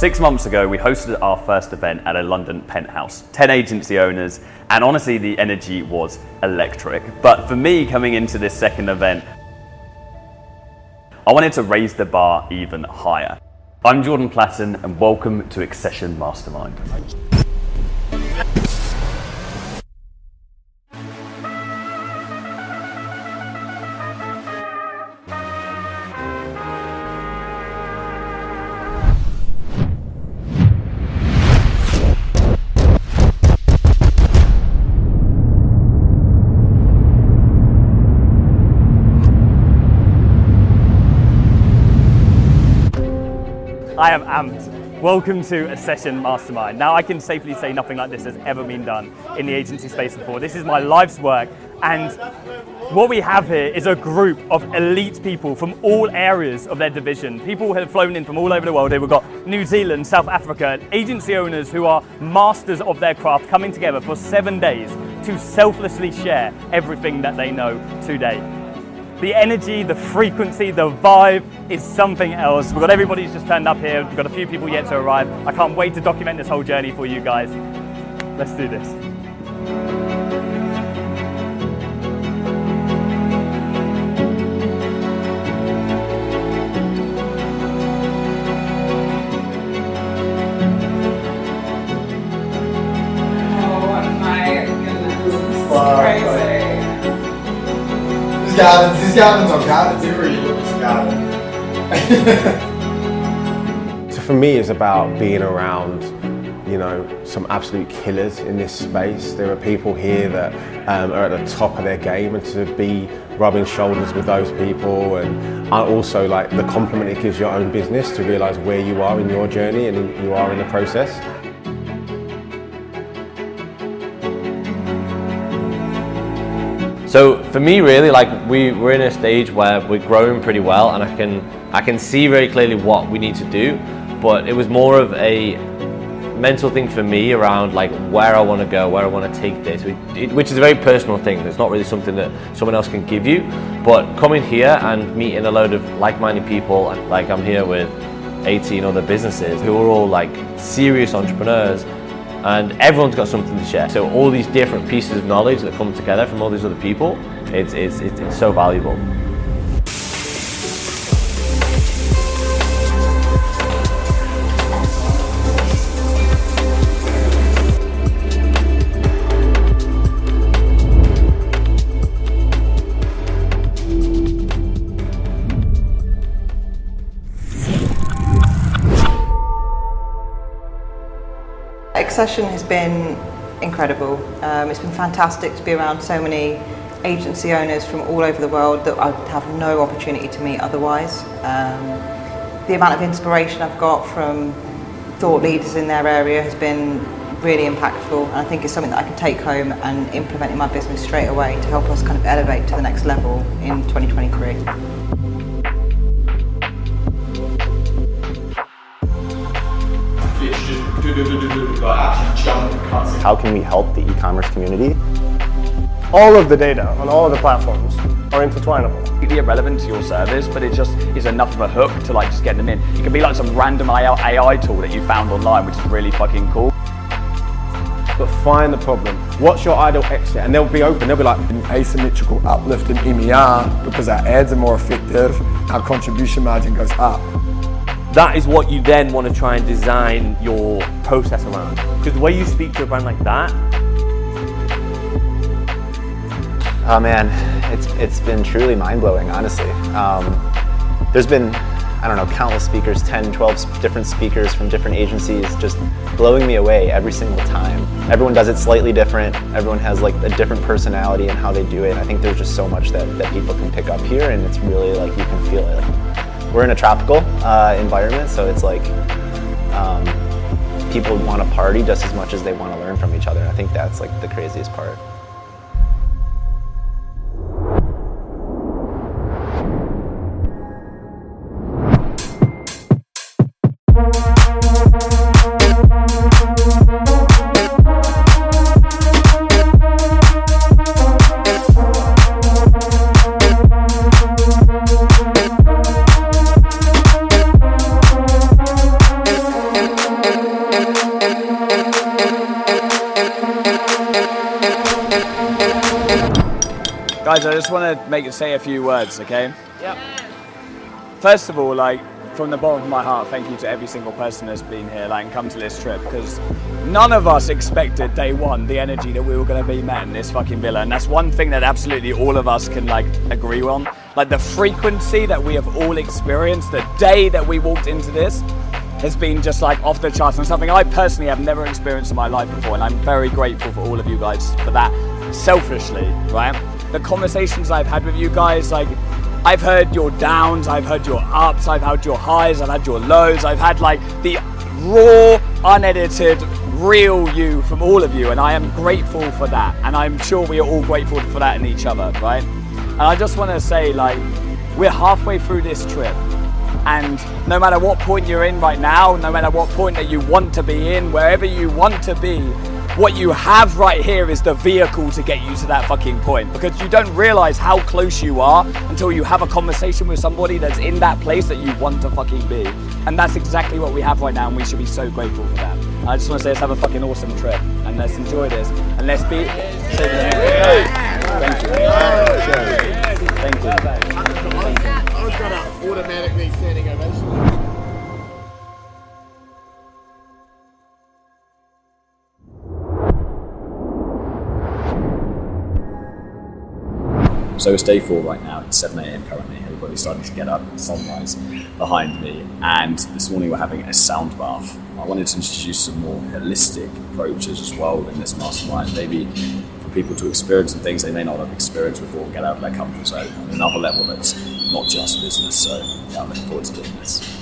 Six months ago, we hosted our first event at a London penthouse, 10 agency owners, and honestly, the energy was electric. But for me, coming into this second event, I wanted to raise the bar even higher. I'm Jordan Platten, and welcome to Accession Mastermind. I am amped. Welcome to Accession Mastermind. Now, I can safely say nothing like this has ever been done in the agency space before. This is my life's work, and what we have here is a group of elite people from all areas of their division. People who have flown in from all over the world. We've got New Zealand, South Africa, agency owners who are masters of their craft coming together for seven days to selflessly share everything that they know today. The energy, the frequency, the vibe is something else. We've got everybody who's just turned up here. We've got a few people yet to arrive. I can't wait to document this whole journey for you guys. Let's do this. Got it. So for me, it's about being around, you know, some absolute killers in this space. There are people here that um, are at the top of their game, and to be rubbing shoulders with those people, and also like the compliment it gives your own business to realise where you are in your journey and you are in the process. So for me, really, like we we're in a stage where we're growing pretty well, and I can I can see very clearly what we need to do. But it was more of a mental thing for me around like where I want to go, where I want to take this, which- is a very personal thing. It's not really something that someone else can give you. But coming here and meeting a load of like-minded people, like I'm here with 18 other businesses who are all like serious entrepreneurs and everyone's got something to share. So all these different pieces of knowledge that come together from all these other people, it's, it's, it's, it's so valuable. Accession has been incredible. Um, it's been fantastic to be around so many agency owners from all over the world that I would have no opportunity to meet otherwise. Um, the amount of inspiration I've got from thought leaders in their area has been really impactful and I think it's something that I can take home and implement in my business straight away to help us kind of elevate to the next level in 2023. How can we help the e-commerce community? all of the data on all of the platforms are intertwinable. completely irrelevant to your service, but it just is enough of a hook to like just get them in. It can be like some random AI tool that you found online, which is really fucking cool. But find the problem. What's your ideal exit? And they'll be open. They'll be like, an asymmetrical uplift in MER because our ads are more effective, our contribution margin goes up. That is what you then want to try and design your process around. Because the way you speak to a brand like that, Oh man, it's it's been truly mind-blowing, honestly. Um, there's been, I don't know, countless speakers, 10, 12 s- different speakers from different agencies just blowing me away every single time. Everyone does it slightly different. Everyone has like a different personality and how they do it. I think there's just so much that, that people can pick up here and it's really like you can feel it. We're in a tropical uh, environment, so it's like um, people want to party just as much as they want to learn from each other. I think that's like the craziest part. Guys, I just want to make say a few words, okay? Yep. First of all, like from the bottom of my heart, thank you to every single person that's been here, like and come to this trip, because none of us expected day one the energy that we were going to be met in this fucking villa, and that's one thing that absolutely all of us can like agree on. Like the frequency that we have all experienced, the day that we walked into this, has been just like off the charts and something I personally have never experienced in my life before, and I'm very grateful for all of you guys for that. Selfishly, right? The conversations I've had with you guys, like I've heard your downs, I've heard your ups, I've had your highs, I've had your lows, I've had like the raw, unedited, real you from all of you, and I am grateful for that. And I'm sure we are all grateful for that in each other, right? And I just want to say, like, we're halfway through this trip. And no matter what point you're in right now, no matter what point that you want to be in, wherever you want to be, what you have right here is the vehicle to get you to that fucking point because you don't realize how close you are until you have a conversation with somebody that's in that place that you want to fucking be. And that's exactly what we have right now, and we should be so grateful for that. I just want to say let's have a fucking awesome trip and let's enjoy this and let's be. Thank you. Thank you. I was gonna automatically standing ovation. So it's day four right now. It's 7 a.m. currently. Everybody's starting to get up. Sunrise behind me, and this morning we're having a sound bath. I wanted to introduce some more holistic approaches as well in this mastermind. Maybe for people to experience some things they may not have experienced before, get out of their comfort zone on another level that's not just business. So yeah, I'm looking forward to doing this.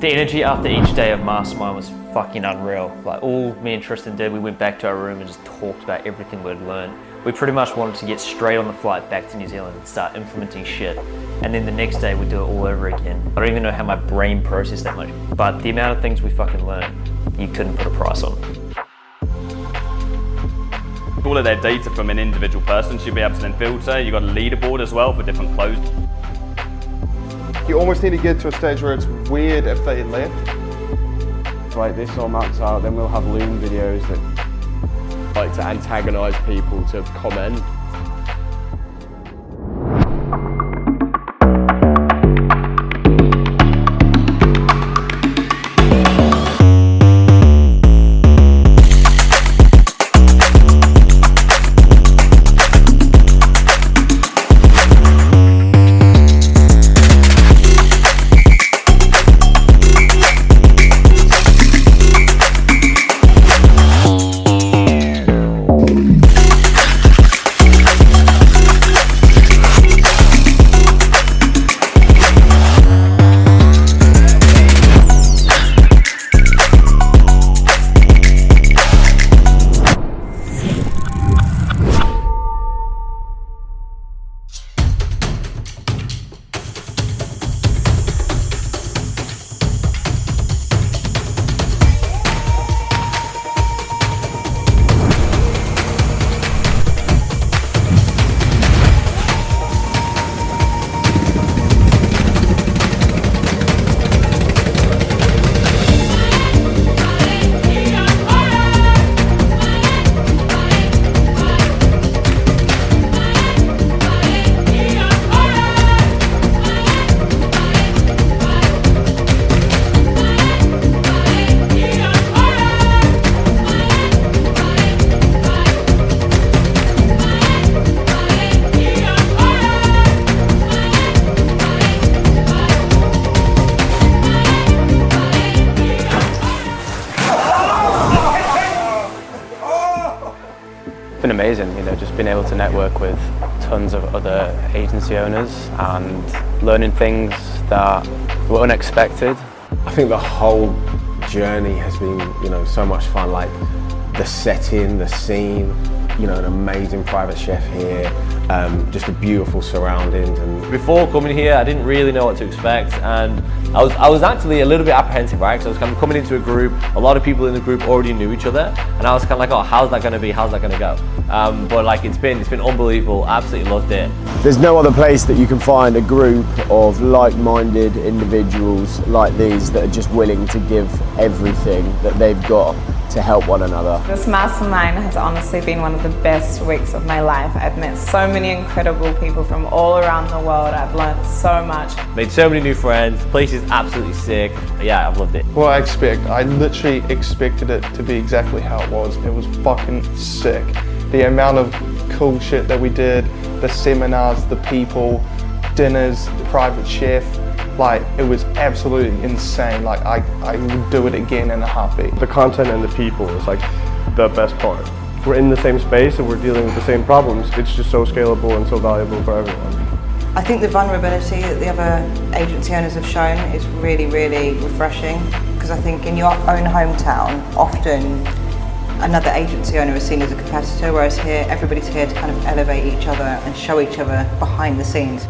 The energy after each day of Mastermind was fucking unreal. Like all me and Tristan did, we went back to our room and just talked about everything we'd learned. We pretty much wanted to get straight on the flight back to New Zealand and start implementing shit. And then the next day we'd do it all over again. I don't even know how my brain processed that much. But the amount of things we fucking learned, you couldn't put a price on. All of their data from an individual person should be able to then filter. You've got a leaderboard as well for different clothes. You almost need to get to a stage where it's weird if they left. Right, this all maps out, then we'll have loom videos that like to antagonise people to comment. It's been amazing, you know, just being able to network with tons of other agency owners and learning things that were unexpected. I think the whole journey has been, you know, so much fun. Like the setting, the scene, you know, an amazing private chef here, um, just a beautiful surroundings. And Before coming here, I didn't really know what to expect, and I was I was actually a little bit apprehensive, right? Because I was kind of coming into a group. A lot of people in the group already knew each other, and I was kind of like, oh, how's that going to be? How's that going to go? Um, but like, it's been it's been unbelievable. Absolutely loved it. There's no other place that you can find a group of like-minded individuals like these that are just willing to give everything that they've got to help one another. This mastermind has honestly been one of the best weeks of my life. I've met so many incredible people from all around the world. I've learned so much. Made so many new friends. The place is absolutely sick. Yeah, I've loved it. What I expect, I literally expected it to be exactly how it was. It was fucking sick. The amount of cool shit that we did, the seminars, the people, dinners, the private chef, like it was absolutely insane. Like I, I would do it again in a heartbeat. The content and the people is like the best part. We're in the same space and we're dealing with the same problems. It's just so scalable and so valuable for everyone. I think the vulnerability that the other agency owners have shown is really, really refreshing because I think in your own hometown, often another agency owner is seen as a competitor, whereas here everybody's here to kind of elevate each other and show each other behind the scenes.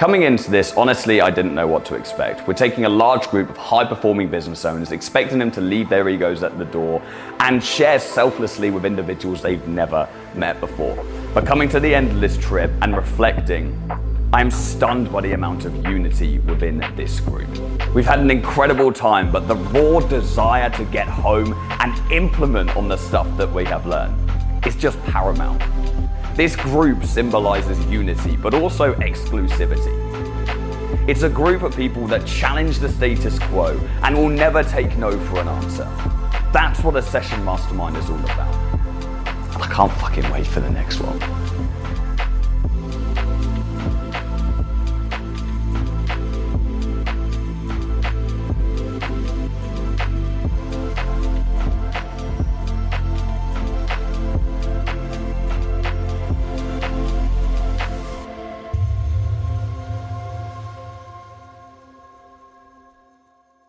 Coming into this, honestly, I didn't know what to expect. We're taking a large group of high performing business owners, expecting them to leave their egos at the door and share selflessly with individuals they've never met before. But coming to the end of this trip and reflecting, I'm stunned by the amount of unity within this group. We've had an incredible time, but the raw desire to get home and implement on the stuff that we have learned is just paramount. This group symbolizes unity, but also exclusivity. It's a group of people that challenge the status quo and will never take no for an answer. That's what Accession mastermind is all about. I can't fucking wait for the next one.